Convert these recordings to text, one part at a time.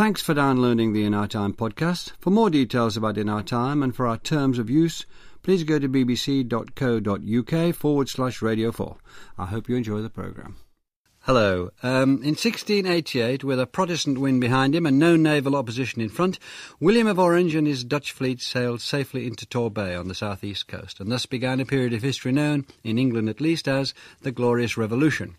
Thanks for downloading the In Our Time podcast. For more details about In Our Time and for our terms of use, please go to bbc.co.uk forward slash radio 4. I hope you enjoy the programme. Hello. Um, in 1688, with a Protestant wind behind him and no naval opposition in front, William of Orange and his Dutch fleet sailed safely into Torbay on the southeast coast, and thus began a period of history known, in England at least, as the Glorious Revolution.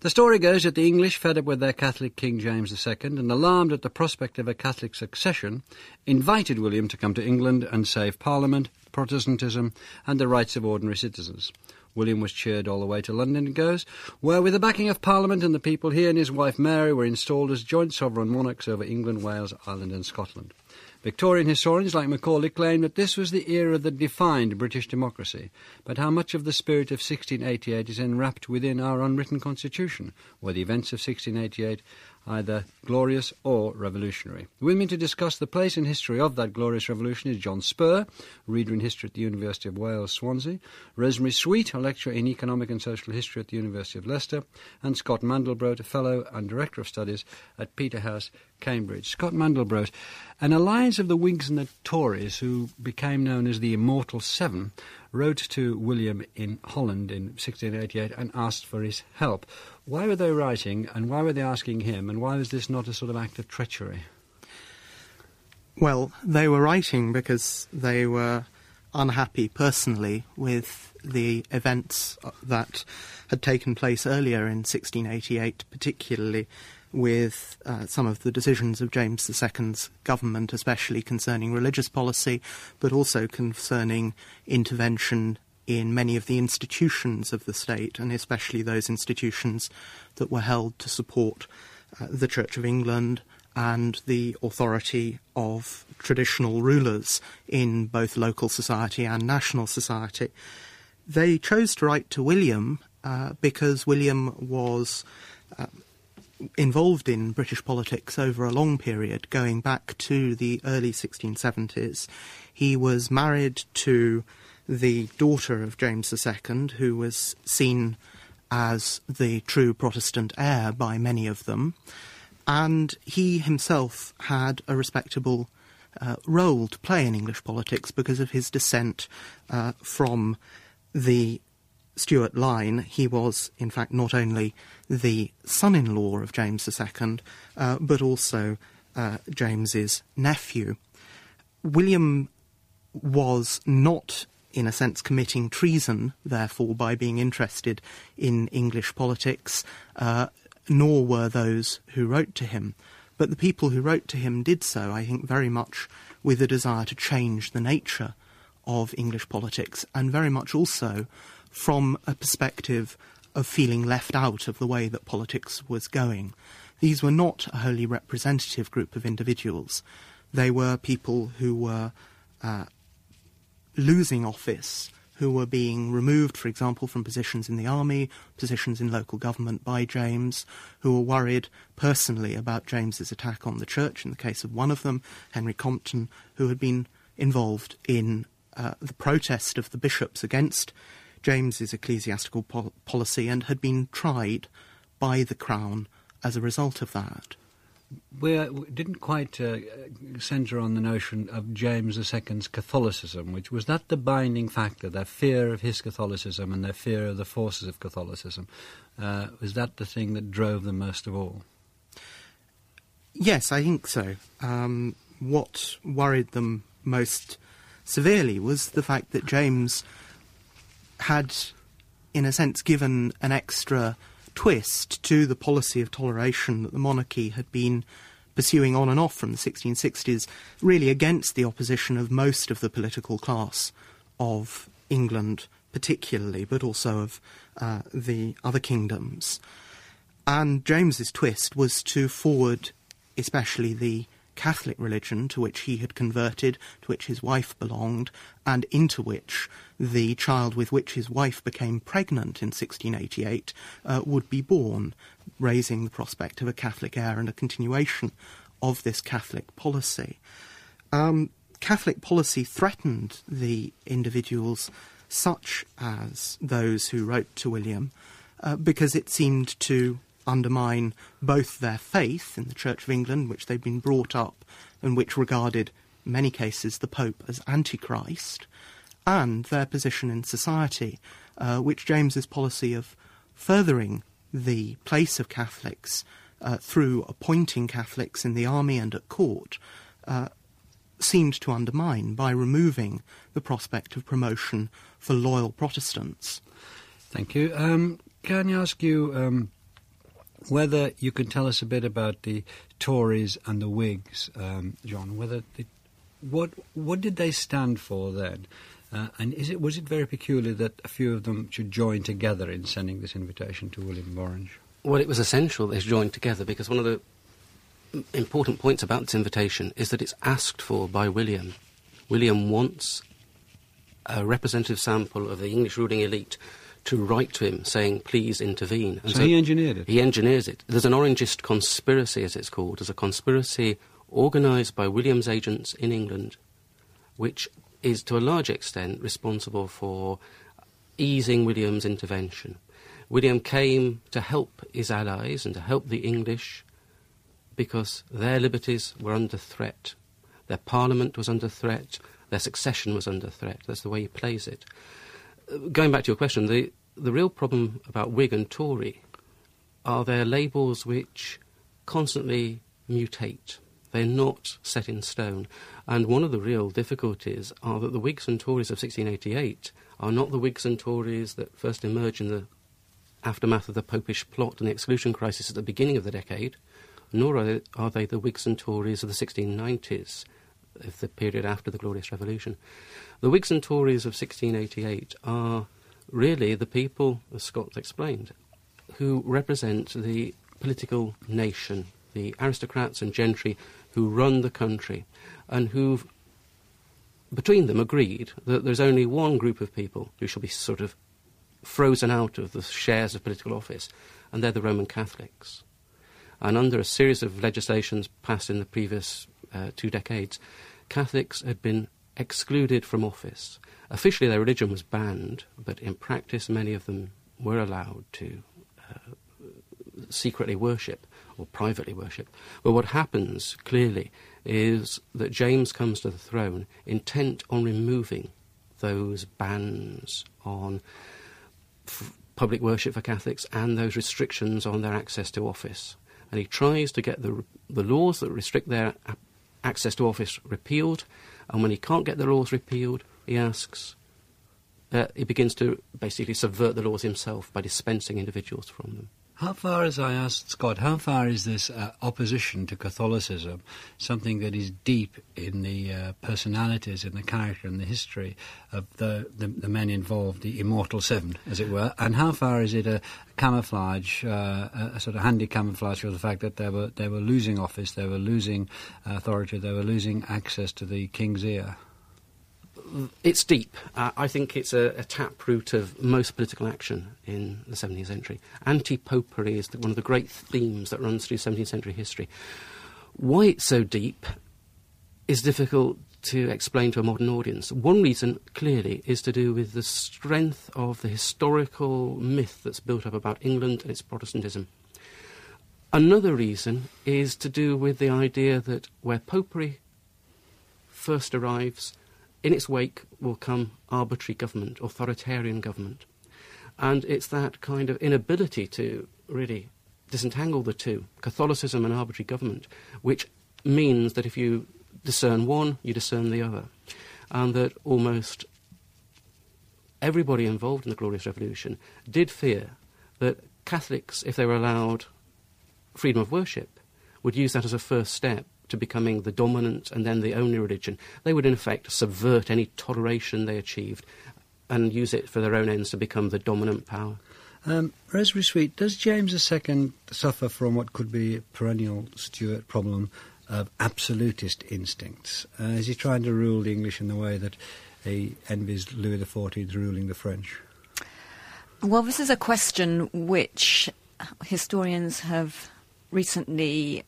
The story goes that the English, fed up with their Catholic King James II and alarmed at the prospect of a Catholic succession, invited William to come to England and save Parliament, Protestantism, and the rights of ordinary citizens. William was cheered all the way to London, it goes, where, with the backing of Parliament and the people, he and his wife Mary were installed as joint sovereign monarchs over England, Wales, Ireland, and Scotland. Victorian historians like Macaulay claim that this was the era that defined British democracy, but how much of the spirit of 1688 is enwrapped within our unwritten constitution, were the events of 1688 either glorious or revolutionary. With me to discuss the place in history of that glorious revolution is John Spurr, reader in history at the University of Wales, Swansea, Rosemary Sweet, a lecturer in economic and social history at the University of Leicester, and Scott Mandelbrote, a fellow and director of studies at Peterhouse, Cambridge. Scott Mandelbrote, an alliance of the Whigs and the Tories, who became known as the Immortal Seven, wrote to William in Holland in 1688 and asked for his help. Why were they writing, and why were they asking him, and why was this not a sort of act of treachery? Well, they were writing because they were unhappy personally with the events uh, that had taken place earlier in 1688, particularly with uh, some of the decisions of James II's government, especially concerning religious policy, but also concerning intervention in many of the institutions of the state, and especially those institutions that were held to support uh, the Church of England and the authority of traditional rulers in both local society and national society. They chose to write to William uh, because William was uh, involved in British politics over a long period, going back to the early 1670s. He was married to the daughter of James II, who was seen as the true Protestant heir by many of them, and he himself had a respectable uh, role to play in English politics because of his descent uh, from the Stuart line. He was, in fact, not only the son in law of James II, uh, but also uh, James's nephew. William was not in a sense, committing treason, therefore, by being interested in English politics, uh, nor were those who wrote to him. But the people who wrote to him did so, I think, very much with a desire to change the nature of English politics, and very much also from a perspective of feeling left out of the way that politics was going. These were not a wholly representative group of individuals. They were people who were uh, losing office who were being removed, for example, from positions in the army, positions in local government by James, who were worried personally about James's attack on the church, in the case of one of them, Henry Compton, who had been involved in uh, the protest of the bishops against James's ecclesiastical pol- policy and had been tried by the Crown as a result of that we didn't quite uh, centre on the notion of James II's Catholicism, which was that the binding factor, their fear of his Catholicism and their fear of the forces of Catholicism. Uh, was that the thing that drove them most of all? Yes, I think so. Um, what worried them most severely was the fact that James had, in a sense, given an extra twist to the policy of toleration that the monarchy had been pursuing on and off from the 1660s, really against the opposition of most of the political class of England, particularly, but also of uh, the other kingdoms. And James's twist was to forward, especially the Catholic religion to which he had converted, to which his wife belonged, and into which the child with which his wife became pregnant in 1688 uh, would be born, raising the prospect of a Catholic heir and a continuation of this Catholic policy. Um, Catholic policy threatened the individuals such as those who wrote to William uh, because it seemed to undermine both their faith in the Church of England, which they'd been brought up and which regarded, in many cases, the Pope as Antichrist, and their position in society, uh, which James's policy of furthering the place of Catholics uh, through appointing Catholics in the army and at court uh, seemed to undermine by removing the prospect of promotion for loyal Protestants. Thank you. Um, can I ask you um, whether you can tell us a bit about the Tories and the Whigs, um, John? Whether the, what what did they stand for then? Uh, and is it was it very peculiar that a few of them should join together in sending this invitation to William of Orange? Well, it was essential they joined together because one of the important points about this invitation is that it's asked for by William. William wants a representative sample of the English ruling elite to write to him saying, please intervene. And so, so he engineered it? He engineers it. There's an Orangist conspiracy, as it's called. There's a conspiracy organised by William's agents in England, which is to a large extent responsible for easing William's intervention. William came to help his allies and to help the English because their liberties were under threat. Their parliament was under threat. Their succession was under threat. That's the way he plays it. Going back to your question, the, the real problem about Whig and Tory are their labels which constantly mutate. They're not set in stone. And one of the real difficulties are that the Whigs and Tories of 1688 are not the Whigs and Tories that first emerged in the aftermath of the Popish plot and the exclusion crisis at the beginning of the decade, nor are they, are they the Whigs and Tories of the 1690s, of the period after the Glorious Revolution. The Whigs and Tories of 1688 are really the people, as Scott explained, who represent the political nation, the aristocrats and gentry who run the country, and who've between them agreed that there's only one group of people who shall be sort of frozen out of the shares of political office, and they're the Roman Catholics. And under a series of legislations passed in the previous uh, two decades, Catholics had been excluded from office. Officially, their religion was banned, but in practice, many of them were allowed to uh, secretly worship or privately worship. But what happens clearly is that James comes to the throne intent on removing those bans on f- public worship for Catholics and those restrictions on their access to office. And he tries to get the, the laws that restrict their access to office repealed. And when he can't get the laws repealed, he asks, uh, he begins to basically subvert the laws himself by dispensing individuals from them. How far, as I asked Scott, how far is this uh, opposition to Catholicism something that is deep in the uh, personalities, in the character, and the history of the, the, the, men involved, the immortal seven, as it were? And how far is it a camouflage, uh, a sort of handy camouflage for the fact that they were, they were losing office, they were losing authority, they were losing access to the king's ear? It's deep. Uh, I think it's a, a taproot of most political action in the 17th century. Anti popery is one of the great themes that runs through 17th century history. Why it's so deep is difficult to explain to a modern audience. One reason, clearly, is to do with the strength of the historical myth that's built up about England and its Protestantism. Another reason is to do with the idea that where popery first arrives, in its wake will come arbitrary government, authoritarian government. And it's that kind of inability to really disentangle the two, Catholicism and arbitrary government, which means that if you discern one, you discern the other. And that almost everybody involved in the Glorious Revolution did fear that Catholics, if they were allowed freedom of worship, would use that as a first step to becoming the dominant and then the only religion. They would, in effect, subvert any toleration they achieved and use it for their own ends to become the dominant power. Um, Rosemary Sweet, does James II suffer from what could be a perennial Stuart problem of absolutist instincts? Uh, is he trying to rule the English in the way that he envies Louis XIV ruling the French? Well, this is a question which historians have recently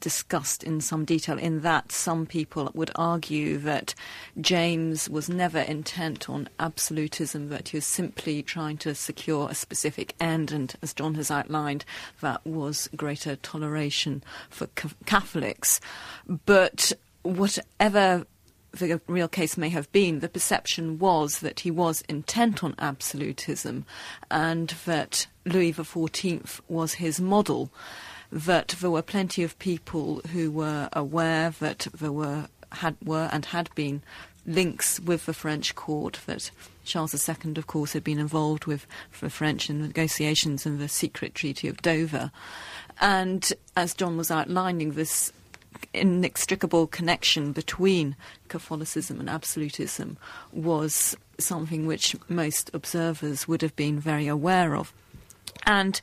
discussed in some detail, in that some people would argue that James was never intent on absolutism, that he was simply trying to secure a specific end, and as John has outlined, that was greater toleration for Catholics. But whatever the real case may have been, the perception was that he was intent on absolutism and that Louis XIV was his model that there were plenty of people who were aware that there were had were and had been links with the French court that Charles II, of course, had been involved with the French in the negotiations in the secret Treaty of Dover. And as John was outlining, this inextricable connection between Catholicism and absolutism was something which most observers would have been very aware of. And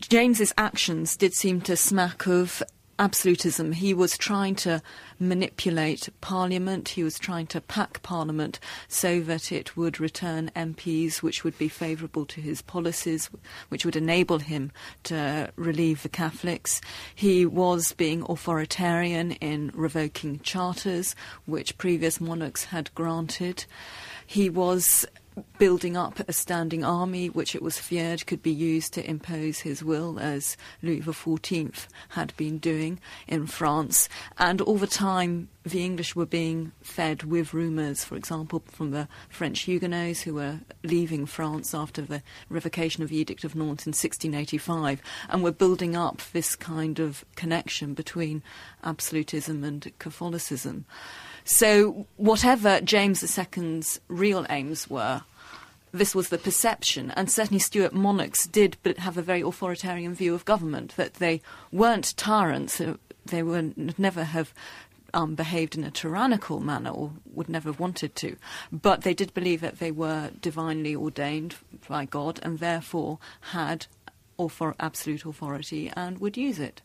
James's actions did seem to smack of absolutism. He was trying to manipulate Parliament. He was trying to pack Parliament so that it would return MPs which would be favourable to his policies, which would enable him to relieve the Catholics. He was being authoritarian in revoking charters which previous monarchs had granted. He was building up a standing army, which it was feared could be used to impose his will, as Louis XIV had been doing in France. And all the time, the English were being fed with rumours, for example, from the French Huguenots who were leaving France after the revocation of the Edict of Nantes in 1685, and were building up this kind of connection between absolutism and Catholicism. So, whatever James II's real aims were, this was the perception, and certainly Stuart monarchs did have a very authoritarian view of government, that they weren't tyrants, uh, they would never have um, behaved in a tyrannical manner or would never have wanted to. But they did believe that they were divinely ordained by God and therefore had absolute authority and would use it.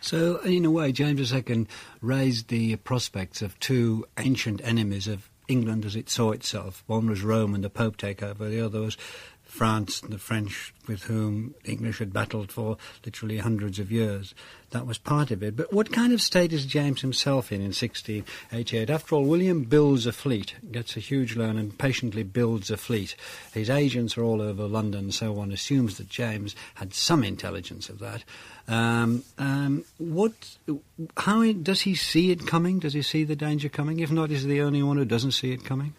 So, in a way, James II raised the prospects of two ancient enemies of England as it saw itself. One was Rome and the Pope takeover, the other was France and the French with whom the English had battled for literally hundreds of years. That was part of it. But what kind of state is James himself in in 1688? After all, William builds a fleet, gets a huge loan, and patiently builds a fleet. His agents are all over London, so one assumes that James had some intelligence of that. Um, um, what? How does he see it coming? Does he see the danger coming? If not, is he the only one who doesn't see it coming?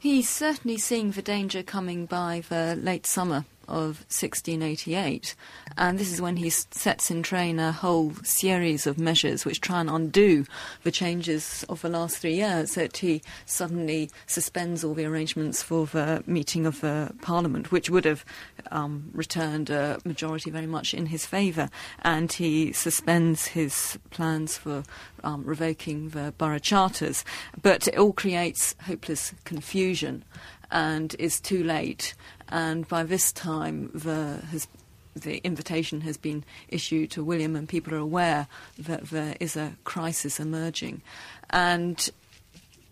He's certainly seeing the danger coming by the late summer of 1688. And this is when he sets in train a whole series of measures which try and undo the changes of the last three years. That he suddenly suspends all the arrangements for the meeting of the Parliament, which would have um, returned a majority very much in his favour. And he suspends his plans for um, revoking the borough charters. But it all creates hopeless confusion and is too late. And by this time, the, has, the invitation has been issued to William, and people are aware that there is a crisis emerging. And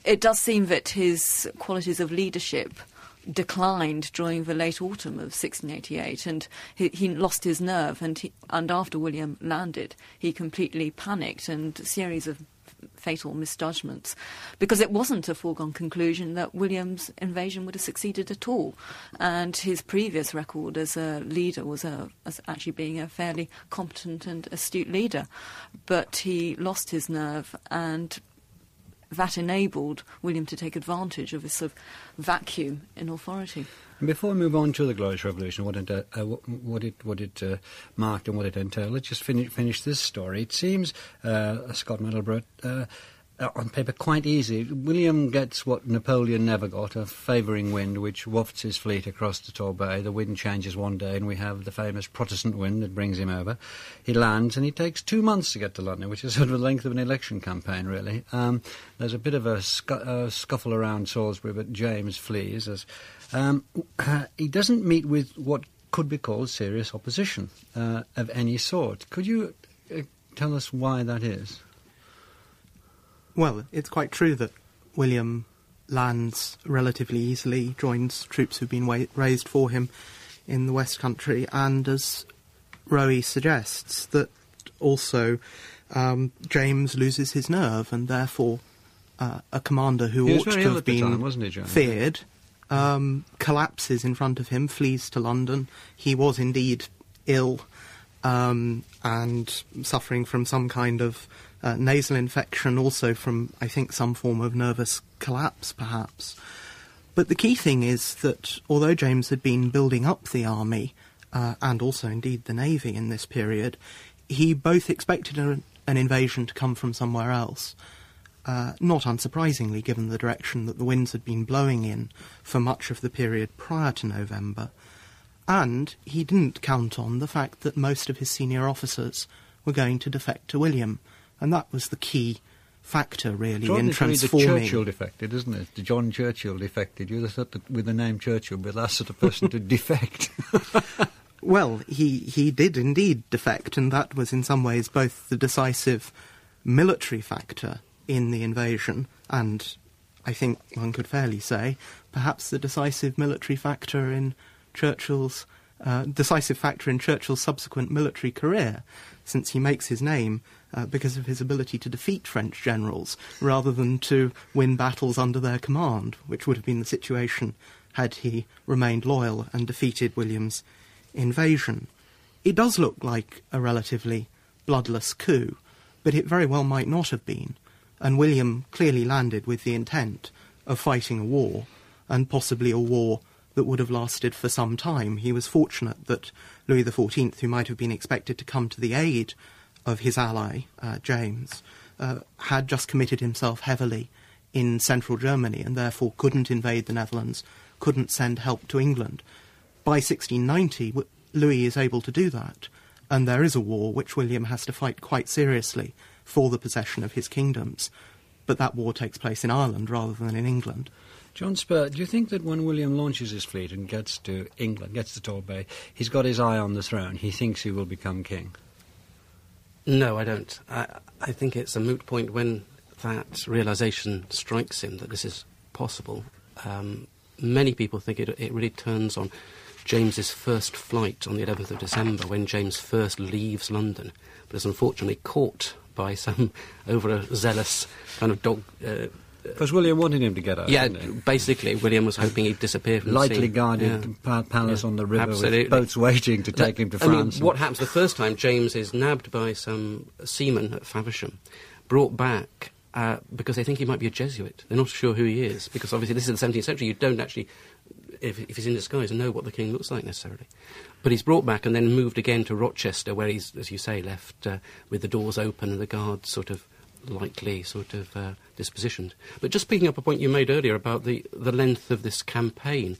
it does seem that his qualities of leadership declined during the late autumn of 1688, and he, he lost his nerve. And, he, and after William landed, he completely panicked, and a series of fatal misjudgments because it wasn't a foregone conclusion that William's invasion would have succeeded at all. And his previous record as a leader was a, as actually being a fairly competent and astute leader. But he lost his nerve and that enabled William to take advantage of this sort of vacuum in authority. Before we move on to the Glorious Revolution, what it, uh, what it, what it uh, marked and what it entailed, let's just finish, finish this story. It seems, uh, Scott Middlebrooke, uh, uh, on paper quite easy. William gets what Napoleon never got, a favouring wind which wafts his fleet across the Torbay. The wind changes one day and we have the famous Protestant wind that brings him over. He lands and he takes two months to get to London, which is sort of the length of an election campaign, really. Um, there's a bit of a scu- scuffle around Salisbury, but James flees. As, um, uh, he doesn't meet with what could be called serious opposition uh, of any sort. Could you uh, tell us why that is? Well, it's quite true that William lands relatively easily, joins troops who've been wa- raised for him in the West Country, and as Rowie suggests, that also um, James loses his nerve, and therefore uh, a commander who ought to have been time, he, feared um, collapses in front of him, flees to London. He was indeed ill um, and suffering from some kind of uh, nasal infection, also from, I think, some form of nervous collapse, perhaps. But the key thing is that although James had been building up the army, uh, and also indeed the navy in this period, he both expected a, an invasion to come from somewhere else. Uh, not unsurprisingly, given the direction that the winds had been blowing in for much of the period prior to November. And he didn't count on the fact that most of his senior officers were going to defect to William. And that was the key factor, really, in transforming. to me. Churchill defected, isn't it? The John Churchill defected. You'd have thought that with the name Churchill, be the sort of person to defect. Well, he, he did indeed defect, and that was in some ways both the decisive military factor in the invasion, and I think one could fairly say perhaps the decisive military factor in Churchill's uh, decisive factor in Churchill's subsequent military career, since he makes his name uh, because of his ability to defeat French generals rather than to win battles under their command, which would have been the situation had he remained loyal and defeated William's invasion. It does look like a relatively bloodless coup, but it very well might not have been, and William clearly landed with the intent of fighting a war, and possibly a war that would have lasted for some time. He was fortunate that Louis XIV, who might have been expected to come to the aid of his ally, uh, James, uh, had just committed himself heavily in central Germany and therefore couldn't invade the Netherlands, couldn't send help to England. By 1690, Louis is able to do that, and there is a war which William has to fight quite seriously for the possession of his kingdoms. But that war takes place in Ireland rather than in England. John Spurr, do you think that when William launches his fleet and gets to England, gets to Torbay, he's got his eye on the throne? He thinks he will become king? No, I don't. I, I think it's a moot point when that realization strikes him that this is possible. Um, many people think it, it really turns on James's first flight on the 11th of December when James first leaves London, but is unfortunately caught by some overzealous kind of dog. Uh, Because William wanted him to get out. yeah, basically, William was hoping he'd disappear from the Lightly guarded Yeah. palace Yeah, on the river absolutely. with boats waiting to take him to I mean, France. what happens the first time? James is nabbed by some seamen at Faversham, brought back uh, because they think he might be a Jesuit. They're not sure who he is because obviously this is the 17th century. You don't actually, if, if he's in disguise, know what the king looks like necessarily. But he's brought back and then moved again to Rochester, where he's, as you say, left uh, with the doors open and the guards sort of lightly sort of uh, dispositioned. But just picking up a point you made earlier about the, the length of this campaign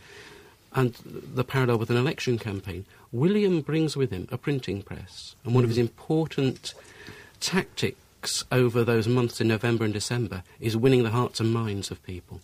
and the parallel with an election campaign, William brings with him a printing press. And one of his important tactics over those months in November and December is winning the hearts and minds of people.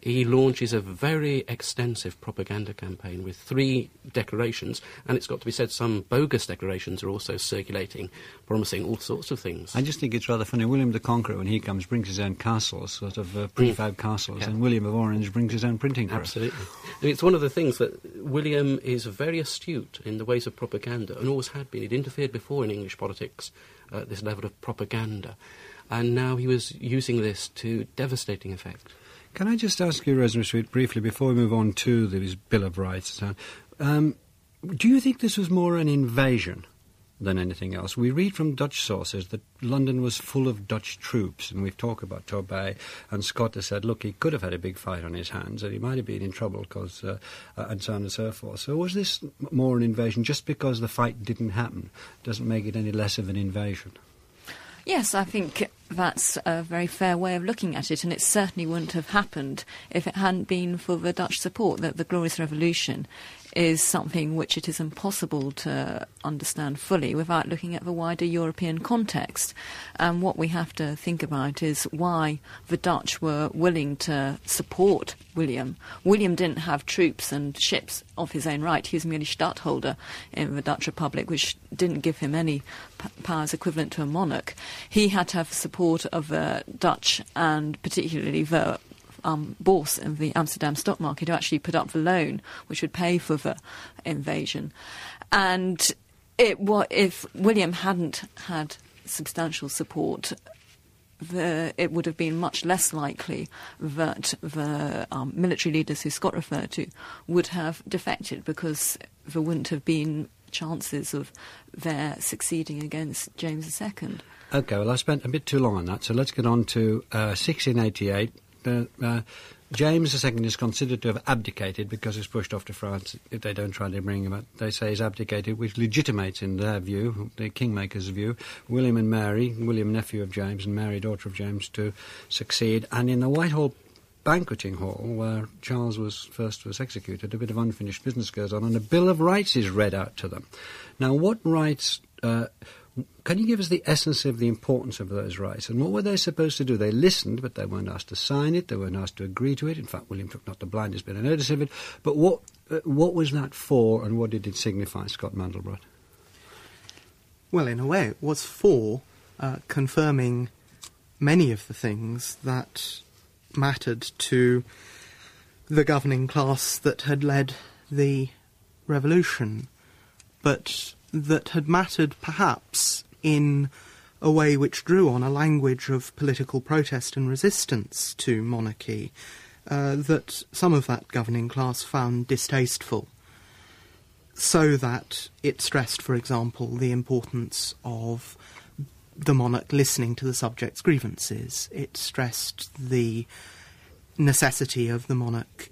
He launches a very extensive propaganda campaign with three declarations, and it's got to be said some bogus declarations are also circulating, promising all sorts of things. I just think it's rather funny. William the Conqueror, when he comes, brings his own castles, sort of uh, prefab castles, Yeah. and William of Orange brings his own printing press. Absolutely. I mean, it's one of the things that William is very astute in the ways of propaganda, and always had been. He'd interfered before in English politics at this level of propaganda, and now he was using this to devastating effect. Can I just ask you, Rosemary Sweet, briefly, before we move on to this Bill of Rights, um, do you think this was more an invasion than anything else? We read from Dutch sources that London was full of Dutch troops, and we've talked about Torbay, and Scott has said, look, he could have had a big fight on his hands, and he might have been in trouble, cause, uh, uh, and so on and so forth. So was this more an invasion just because the fight didn't happen? Doesn't make it any less of an invasion. Yes, I think that's a very fair way of looking at it, and it certainly wouldn't have happened if it hadn't been for the Dutch support. That the Glorious Revolution is something which it is impossible to understand fully without looking at the wider European context. And what we have to think about is why the Dutch were willing to support William. William didn't have troops and ships of his own right. He was merely stadtholder in the Dutch Republic, which didn't give him any powers equivalent to a monarch. He had to have the support of the Dutch and particularly the um, Bos in the Amsterdam stock market who actually put up the loan which would pay for the invasion. And it, what, if William hadn't had substantial support, the, it would have been much less likely that the um, military leaders who Scott referred to would have defected because there wouldn't have been chances of their succeeding against James II. Okay, well, I spent a bit too long on that, so let's get on to uh, 1688. Uh, uh, James II is considered to have abdicated because he's pushed off to France. If they don't try to bring him up, they say he's abdicated, which legitimates, in their view, the kingmakers' view, William and Mary, William nephew of James and Mary daughter of James, to succeed. And in the Whitehall banqueting hall where Charles was first was executed, a bit of unfinished business goes on, and a Bill of Rights is read out to them. Now, what rights? Uh, can you give us the essence of the importance of those rights? And what were they supposed to do? They listened, but they weren't asked to sign it. They weren't asked to agree to it. In fact, William took not the blindest bit of notice of it. But what uh, what was that for, and what did it signify, Scott Mandelbrote? Well, in a way, it was for uh, confirming many of the things that mattered to the governing class that had led the revolution, but that had mattered perhaps in a way which drew on a language of political protest and resistance to monarchy uh, that some of that governing class found distasteful. So that it stressed, for example, the importance of the monarch listening to the subject's grievances. It stressed the necessity of the monarch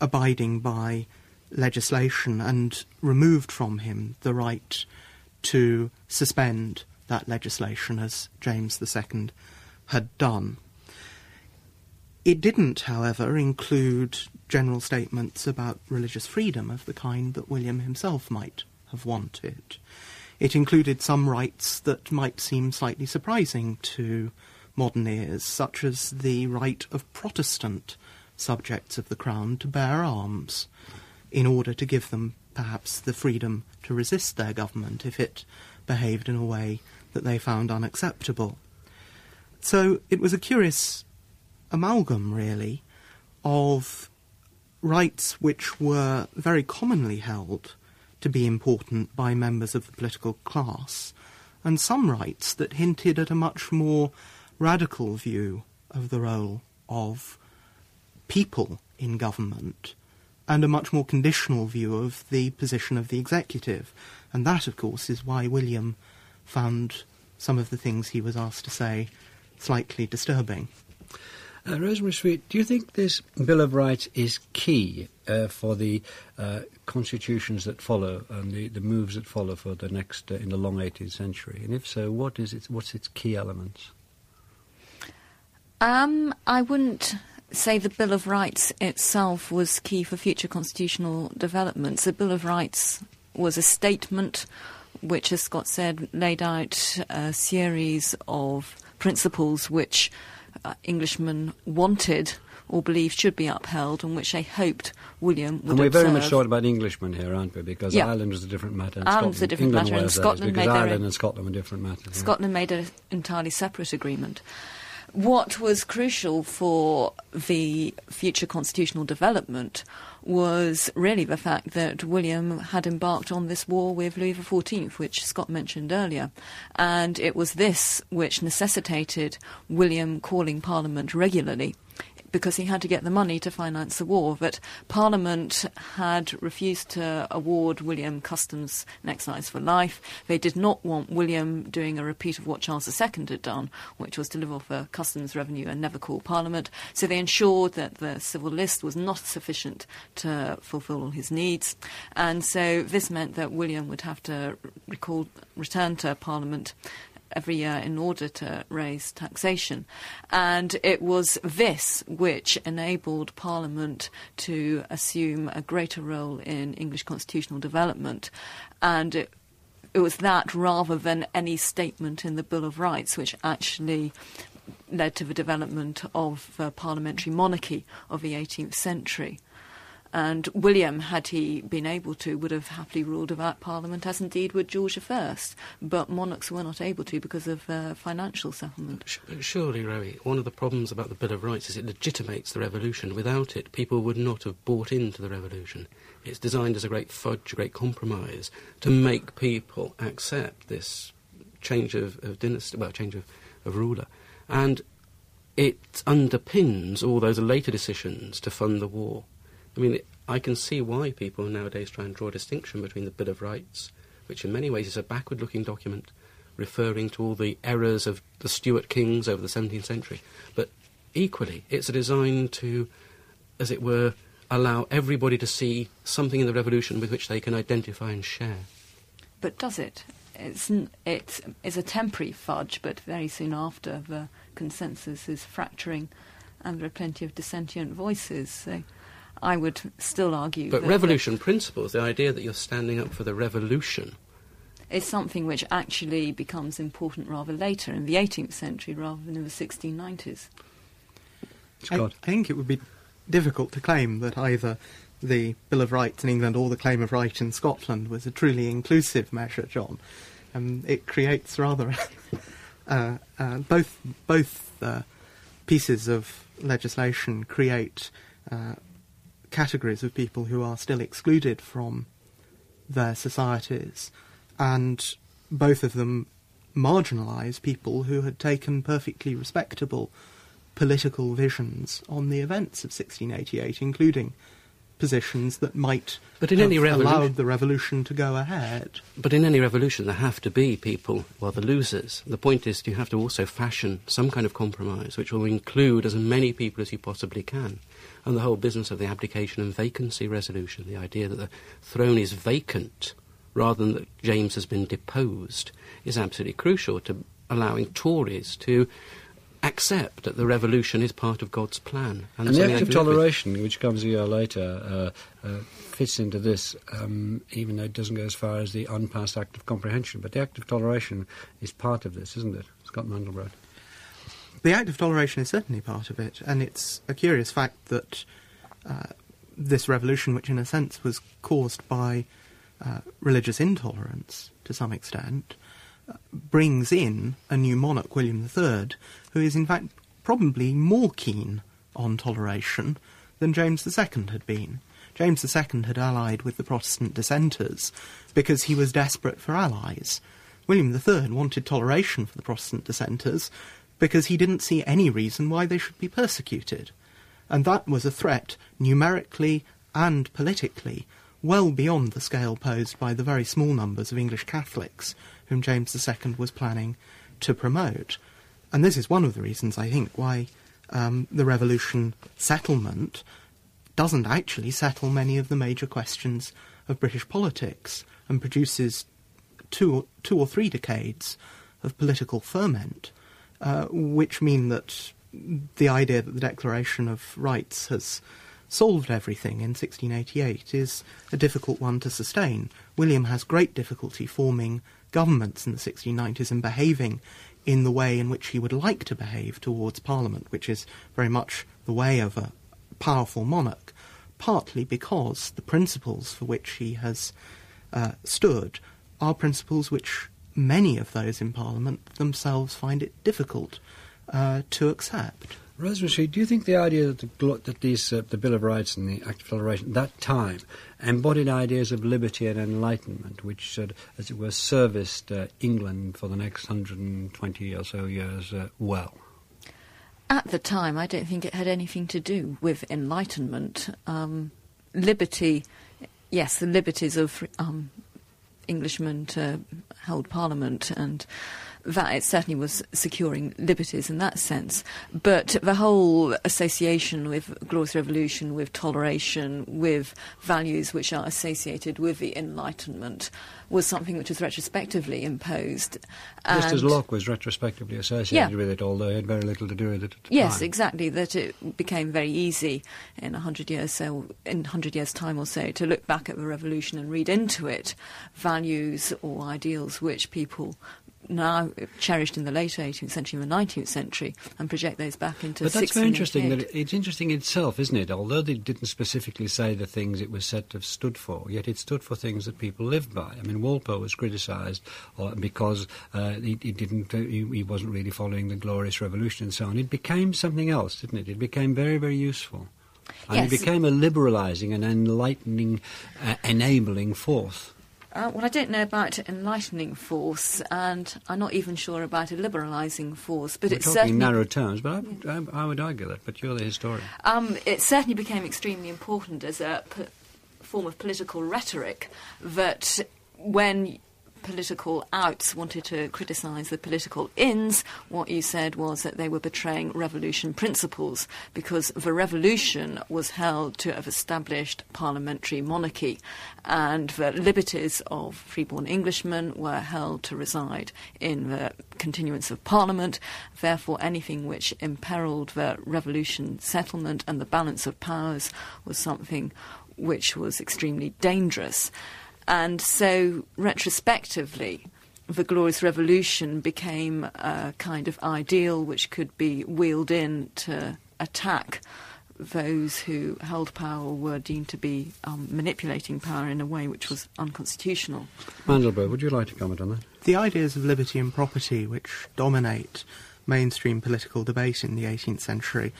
abiding by legislation and removed from him the right to suspend that legislation as James II had done. It didn't, however, include general statements about religious freedom of the kind that William himself might have wanted. It included some rights that might seem slightly surprising to modern ears, such as the right of Protestant subjects of the Crown to bear arms in order to give them perhaps the freedom to resist their government if it behaved in a way that they found unacceptable. So it was a curious amalgam, really, of rights which were very commonly held to be important by members of the political class, and some rights that hinted at a much more radical view of the role of people in government and a much more conditional view of the position of the executive. And that, of course, is why William found some of the things he was asked to say slightly disturbing. Uh, Rosemary Sweet, do you think this Bill of Rights is key uh, for the uh, constitutions that follow and the, the moves that follow for the next uh, in the long 18th century? And if so, what is its what's its key elements? Um, I wouldn't say the Bill of Rights itself was key for future constitutional developments. The Bill of Rights was a statement which, as Scott said, laid out a series of principles which uh, Englishmen wanted or believed should be upheld and which they hoped William would And we're observe. very much talking about Englishmen here, aren't we? Because Yeah. Ireland was a different matter. And Ireland's a different England matter, and was, that is, Scotland made Ireland and Scotland were different matters. yeah. Scotland made an entirely separate agreement. What was crucial for the future constitutional development was really the fact that William had embarked on this war with Louis XIV, which Scott mentioned earlier. And it was this which necessitated William calling Parliament regularly because he had to get the money to finance the war. But Parliament had refused to award William customs excise for life. They did not want William doing a repeat of what Charles II had done, which was to live off a customs revenue and never call Parliament. So they ensured that the civil list was not sufficient to fulfil all his needs. And so this meant that William would have to recall, return to Parliament every year in order to raise taxation. And it was this which enabled Parliament to assume a greater role in English constitutional development. And it, it was that rather than any statement in the Bill of Rights which actually led to the development of parliamentary monarchy of the 18th century. And William, had he been able to, would have happily ruled without Parliament, as indeed would George I. But monarchs were not able to because of uh, financial settlement. Surely, Rowie, one of the problems about the Bill of Rights is it legitimates the revolution. Without it, people would not have bought into the revolution. It's designed as a great fudge, a great compromise to make people accept this change of, of dynasty, well, change of, of ruler. And it underpins all those later decisions to fund the war. I mean, I can see why people nowadays try and draw a distinction between the Bill of Rights, which in many ways is a backward looking document referring to all the errors of the Stuart kings over the 17th century, but equally, it's a design to, as it were, allow everybody to see something in the revolution with which they can identify and share. But does it? It's, it is a temporary fudge, but very soon after the consensus is fracturing and there are plenty of dissentient voices. So I would still argue. But revolution principles, the idea that you're standing up for the revolution, is something which actually becomes important rather later in the 18th century rather than in the 1690s. I, I think it would be difficult to claim that either the Bill of Rights in England or the Claim of Right in Scotland was a truly inclusive measure, John. Um, it creates rather uh, uh, both both uh, pieces of legislation create uh, categories of people who are still excluded from their societies, and both of them marginalise people who had taken perfectly respectable political visions on the events of 1688, including positions that might but in any allowed the revolution to go ahead. But in any revolution, there have to be people, well, the losers. The point is, you have to also fashion some kind of compromise which will include as many people as you possibly can. And the whole business of the abdication and vacancy resolution, the idea that the throne is vacant rather than that James has been deposed, is absolutely crucial to allowing Tories to accept that the revolution is part of God's plan. And, and the Act of Toleration, which comes a year later, uh, uh, fits into this, um, even though it doesn't go as far as the unpassed Act of Comprehension. But the Act of Toleration is part of this, isn't it, Scott Mandelbrote? The Act of Toleration is certainly part of it, and it's a curious fact that uh, this revolution, which in a sense was caused by uh, religious intolerance to some extent, brings in a new monarch, William III, who is in fact probably more keen on toleration than James II had been. James II had allied with the Protestant dissenters because he was desperate for allies. William III wanted toleration for the Protestant dissenters because he didn't see any reason why they should be persecuted. And that was a threat, numerically and politically, well beyond the scale posed by the very small numbers of English Catholics whom James II was planning to promote. And this is one of the reasons, I think, why um, the revolution settlement doesn't actually settle many of the major questions of British politics and produces two, two or three decades of political ferment, uh, which mean that the idea that the Declaration of Rights has solved everything in 1688 is a difficult one to sustain. William has great difficulty forming governments in the 1690s and behaving in the way in which he would like to behave towards Parliament, which is very much the way of a powerful monarch, partly because the principles for which he has uh, stood are principles which many of those in Parliament themselves find it difficult uh, to accept. Rosemary, do you think the idea that, the, that these, uh, the Bill of Rights and the Act of Toleration, that time, embodied ideas of liberty and enlightenment, which, uh, as it were, serviced uh, England for the next 120 or so years uh, well? At the time, I don't think it had anything to do with enlightenment. Um, liberty, yes, the liberties of um, Englishmen to held parliament and that it certainly was securing liberties in that sense. But the whole association with Glorious Revolution, with toleration, with values which are associated with the Enlightenment, was something which was retrospectively imposed. Just as Locke was retrospectively associated Yeah. with it, although he had very little to do with it Yes, time. exactly. That it became very easy in a hundred years so in hundred years time or so to look back at the revolution and read into it values or ideals which people now cherished in the later 18th century and the 19th century and project those back into But that's very interesting. That it, it's interesting itself, isn't it? Although they didn't specifically say the things it was said to have stood for, yet it stood for things that people lived by. I mean, Walpole was criticised uh, because uh, he, he didn't, uh, he, he wasn't really following the Glorious Revolution and so on. It became something else, didn't it? It became very, very useful. And it became a liberalising and enlightening, uh, enabling force. Uh, well, I don't know about enlightening force, and I'm not even sure about a liberalising force. But We're it talking certainly narrow terms, but I, would- I, I would argue that. But you're the historian. Um, it certainly became extremely important as a p- form of political rhetoric that when political outs wanted to criticise the political ins, what you said was that they were betraying revolution principles because the revolution was held to have established parliamentary monarchy and the liberties of freeborn Englishmen were held to reside in the continuance of Parliament. Therefore, anything which imperilled the revolution settlement and the balance of powers was something which was extremely dangerous. And so, retrospectively, the Glorious Revolution became a kind of ideal which could be wheeled in to attack those who held power or were deemed to be um, manipulating power in a way which was unconstitutional. Mandelbrote, would you like to comment on that? The ideas of liberty and property which dominate mainstream political debate in the 18th century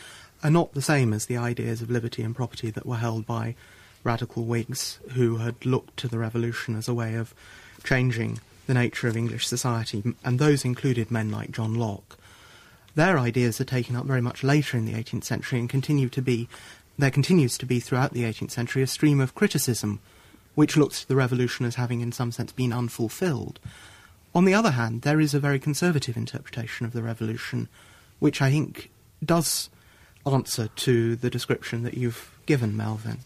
are not the same as the ideas of liberty and property that were held by radical Whigs who had looked to the revolution as a way of changing the nature of English society, and those included men like John Locke. Their ideas are taken up very much later in the 18th century and continue to be, there continues to be throughout the 18th century a stream of criticism which looks to the revolution as having in some sense been unfulfilled. On the other hand, there is a very conservative interpretation of the revolution, which I think does answer to the description that you've given, Melvyn,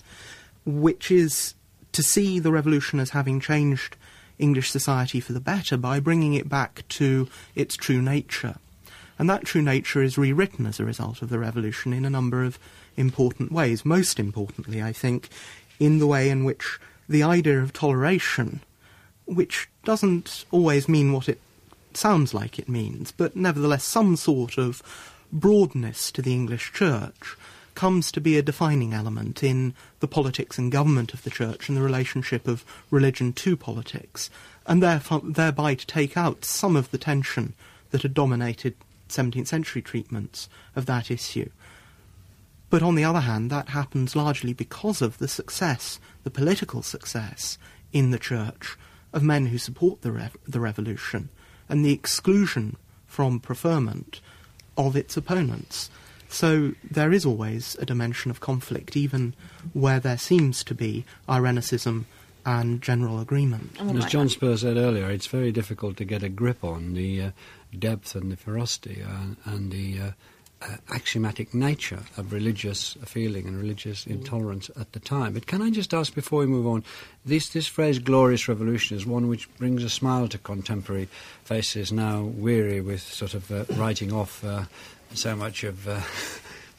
which is to see the revolution as having changed English society for the better by bringing it back to its true nature. And that true nature is rewritten as a result of the revolution in a number of important ways. Most importantly, I think, in the way in which the idea of toleration, which doesn't always mean what it sounds like it means, but nevertheless some sort of broadness to the English church, comes to be a defining element in the politics and government of the church and the relationship of religion to politics, and therefore, thereby to take out some of the tension that had dominated 17th century treatments of that issue. But on the other hand, that happens largely because of the success, the political success in the church of men who support the, rev- the revolution and the exclusion from preferment of its opponents. So there is always a dimension of conflict, even where there seems to be Irenicism and general agreement. Oh, As right. John Spurr said earlier, it's very difficult to get a grip on the uh, depth and the ferocity uh, and the uh, uh, axiomatic nature of religious feeling and religious intolerance at the time. But can I just ask before we move on, this, this phrase glorious revolution is one which brings a smile to contemporary faces now weary with sort of uh, writing off uh, so much of. Uh,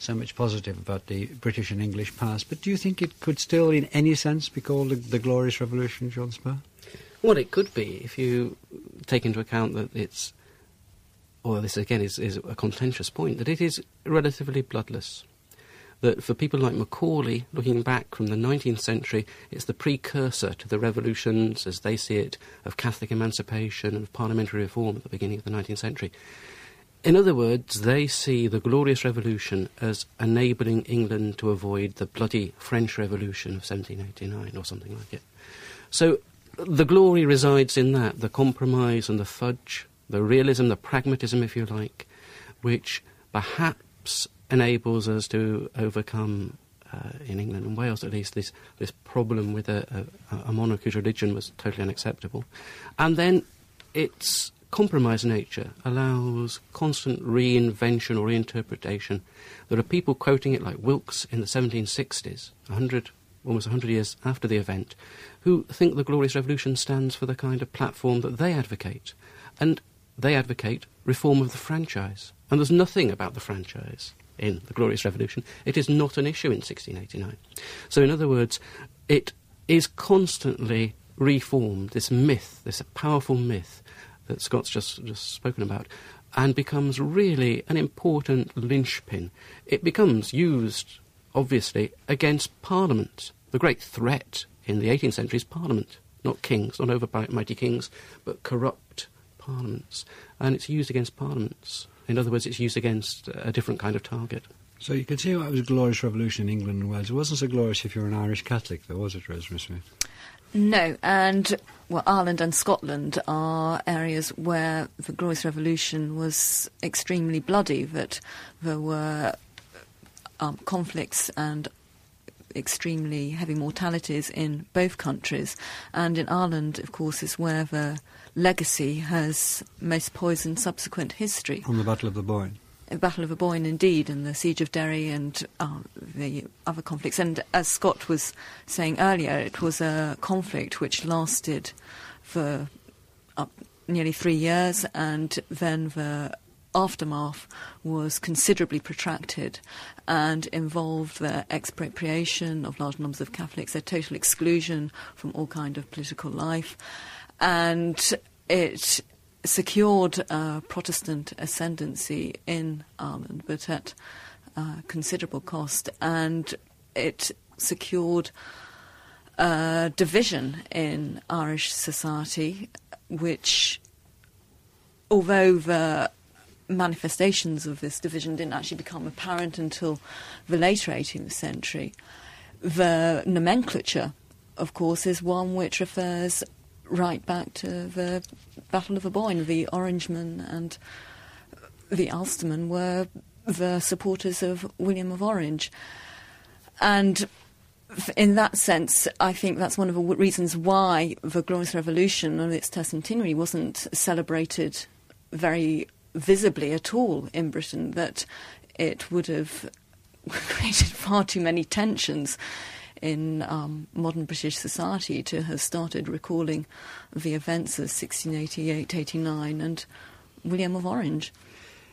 So much positive about the British and English past, but do you think it could still, in any sense, be called the, the Glorious Revolution, John Spurr? Well, it could be if you take into account that it's, or this again is, is a contentious point, that it is relatively bloodless. That for people like Macaulay, looking back from the 19th century, it's the precursor to the revolutions, as they see it, of Catholic emancipation and of parliamentary reform at the beginning of the 19th century. In other words, they see the Glorious Revolution as enabling England to avoid the bloody French Revolution of 1789 or something like it. So the glory resides in that the compromise and the fudge, the realism, the pragmatism, if you like, which perhaps enables us to overcome. Uh, in England and Wales, at least, this, this problem with a, a, a religion was totally unacceptable. And then its compromised nature allows constant reinvention or reinterpretation. There are people quoting it like Wilkes in the 1760s, 100, almost 100 years after the event, who think the Glorious Revolution stands for the kind of platform that they advocate. And they advocate reform of the franchise. And there's nothing about the franchise in the Glorious Revolution. It is not an issue in 1689. So, in other words, it is constantly reformed, this myth, this powerful myth that Scott's just, just spoken about, and becomes really an important linchpin. It becomes used, obviously, against Parliament. The great threat in the 18th century is Parliament, not kings, not over mighty kings, but corrupt parliaments. And it's used against parliaments. In other words, it's used against a different kind of target. So you can see why it was a glorious revolution in England and Wales. It wasn't so glorious if you were an Irish Catholic, though, was it, Rosemary Sweet? No, and well, Ireland and Scotland are areas where the Glorious Revolution was extremely bloody. That there were um, conflicts and extremely heavy mortalities in both countries, and in Ireland, of course, is where the legacy has most poisoned subsequent history. On the Battle of the Boyne. The Battle of the Boyne, indeed, and the Siege of Derry and uh, the other conflicts. And as Scott was saying earlier, it was a conflict which lasted for up nearly three years, and then the aftermath was considerably protracted and involved the expropriation of large numbers of Catholics, their total exclusion from all kind of political life, and it secured a Protestant ascendancy in Ireland, but at uh, considerable cost, and it secured a division in Irish society, which, although the manifestations of this division didn't actually become apparent until the later 18th century, the nomenclature, of course, is one which refers right back to the Battle of the Boyne. The Orangemen and the Ulstermen were the supporters of William of Orange. And in that sense, I think that's one of the reasons why the Glorious Revolution and its tercentenary wasn't celebrated very visibly at all in Britain, that it would have created far too many tensions in um, modern British society to have started recalling the events of 1688 89 and William of Orange.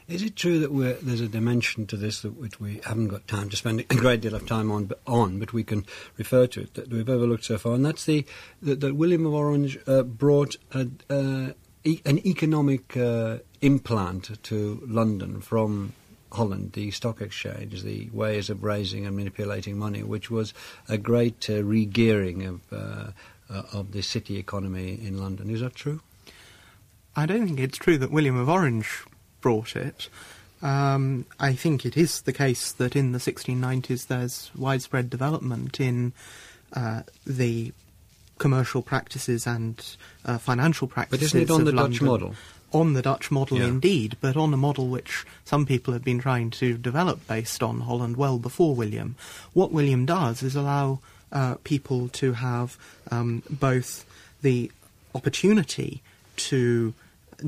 Is it true that there's a dimension to this that which we haven't got time to spend a great deal of time on, but, on, but we can refer to it that we've overlooked so far, and that's the that, that William of Orange uh, brought a, uh, e- an economic uh, implant to London from Holland, the stock exchange, the ways of raising and manipulating money, which was a great uh, re-gearing of, uh, uh, of the city economy in London. Is that true? I don't think it's true that William of Orange brought it. Um, I think it is the case that in the 1690s there's widespread development in uh, the commercial practices and uh, financial practices. But isn't it on the London. Dutch model? On the Dutch model yeah. indeed, but on a model which some people have been trying to develop based on Holland well before William. What William does is allow uh, people to have um, both the opportunity to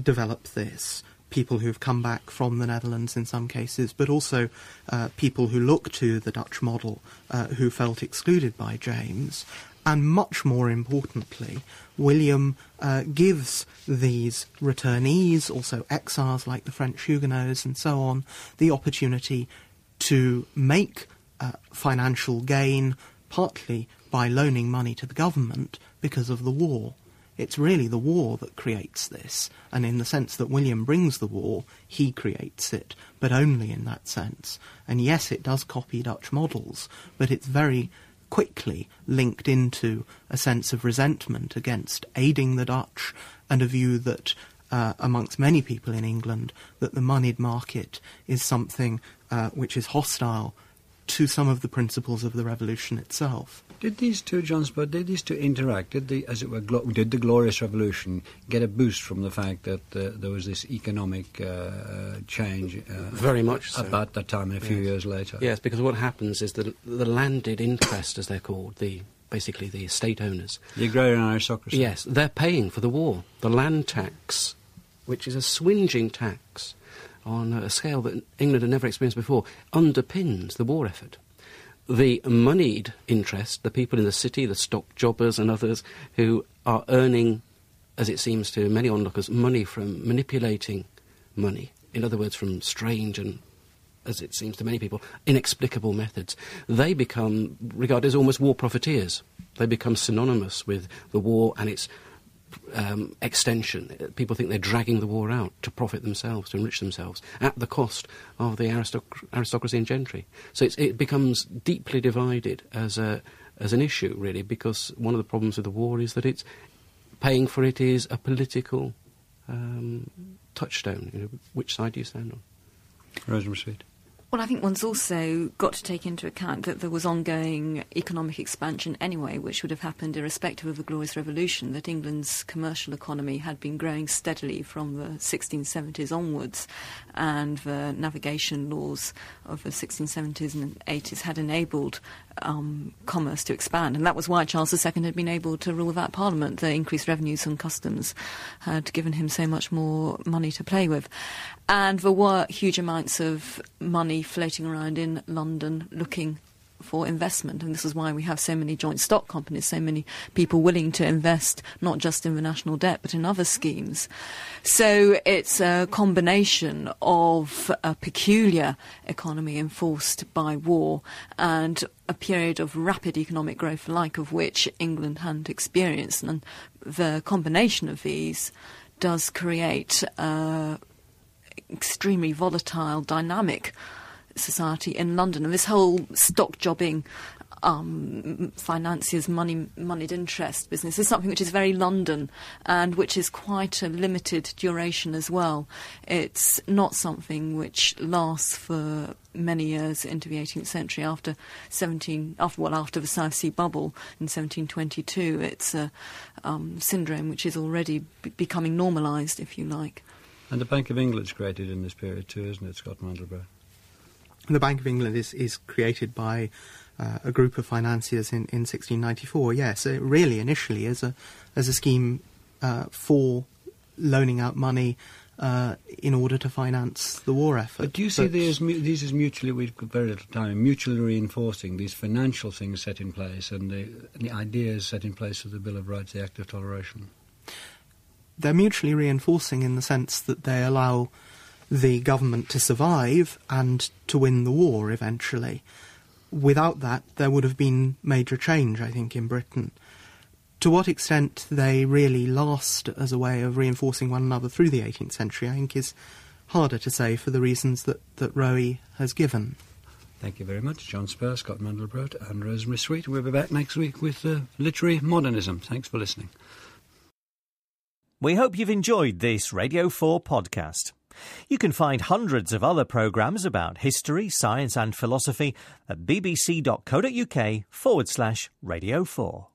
develop this, people who've come back from the Netherlands in some cases, but also uh, people who look to the Dutch model uh, who felt excluded by James, and much more importantly, William uh, gives these returnees, also exiles like the French Huguenots and so on, the opportunity to make uh, financial gain, partly by loaning money to the government because of the war. It's really the war that creates this, and in the sense that William brings the war, he creates it, but only in that sense. And yes, it does copy Dutch models, but it's very quickly linked into a sense of resentment against aiding the Dutch and a view that, uh, amongst many people in England, that the moneyed market is something uh, which is hostile to some of the principles of the revolution itself. Did these two, John Spurr, did these two interact? Did the, as it were, glo- did the Glorious Revolution get a boost from the fact that uh, there was this economic uh, change? Uh, Very much so. About that time and a few yes. years later. Yes, because what happens is that the landed interest, as they're called, the basically the estate owners. The agrarian aristocracy. Yes, they're paying for the war. The land tax, which is a swinging tax on a scale that England had never experienced before, underpins the war effort. The moneyed interest, the people in the city, the stock jobbers and others who are earning, as it seems to many onlookers, money from manipulating money. In other words, from strange and as it seems to many people, inexplicable methods, they become regarded as almost war profiteers. They become synonymous with the war and its um, extension. People think they're dragging the war out to profit themselves, to enrich themselves, at the cost of the aristoc- aristocracy and gentry. So it becomes deeply divided as, a, as an issue, really, because one of the problems with the war is that it's paying for it is a political um, touchstone. You know, which side do you stand on? Rosemary Sweet. Well, I think one's also got to take into account that there was ongoing economic expansion anyway, which would have happened irrespective of the Glorious Revolution, that England's commercial economy had been growing steadily from the 1670s onwards, and the navigation laws of the 1670s and 80s had enabled um, commerce to expand. And that was why Charles II had been able to rule without Parliament. The increased revenues from customs had given him so much more money to play with. And there were huge amounts of money floating around in London looking for investment. And this is why we have so many joint stock companies, so many people willing to invest not just in the national debt but in other schemes. So it's a combination of a peculiar economy enforced by war and a period of rapid economic growth, like of which England hadn't experienced. And the combination of these does create an extremely volatile dynamic society in London. And this whole stock jobbing um, financiers' money moneyed interest business is something which is very London and which is quite a limited duration as well. It's not something which lasts for many years into the 18th century. After 17, after well, after the South Sea bubble in 1722, it's a um, syndrome which is already b- becoming normalised, if you like. And the Bank of England's created in this period too, isn't it, Scott Mandelbrote? The Bank of England is, is created by uh, a group of financiers in, in 1694. Yes, it really initially as a as a scheme uh, for loaning out money uh, in order to finance the war effort. But do you see but these, these as mutually, we've got very little time, mutually reinforcing these financial things set in place and the, and the ideas set in place of the Bill of Rights, the Act of Toleration? They're mutually reinforcing in the sense that they allow the government to survive and to win the war eventually. Without that, there would have been major change, I think, in Britain. To what extent they really last as a way of reinforcing one another through the 18th century, I think, is harder to say for the reasons that, that Rowie has given. Thank you very much, John Spurr, Scott Mandelbrote, and Rosemary Sweet. We'll be back next week with uh, literary modernism. Thanks for listening. We hope you've enjoyed this Radio 4 podcast. You can find hundreds of other programmes about history, science, and philosophy at bbc.co.uk forward slash radio 4.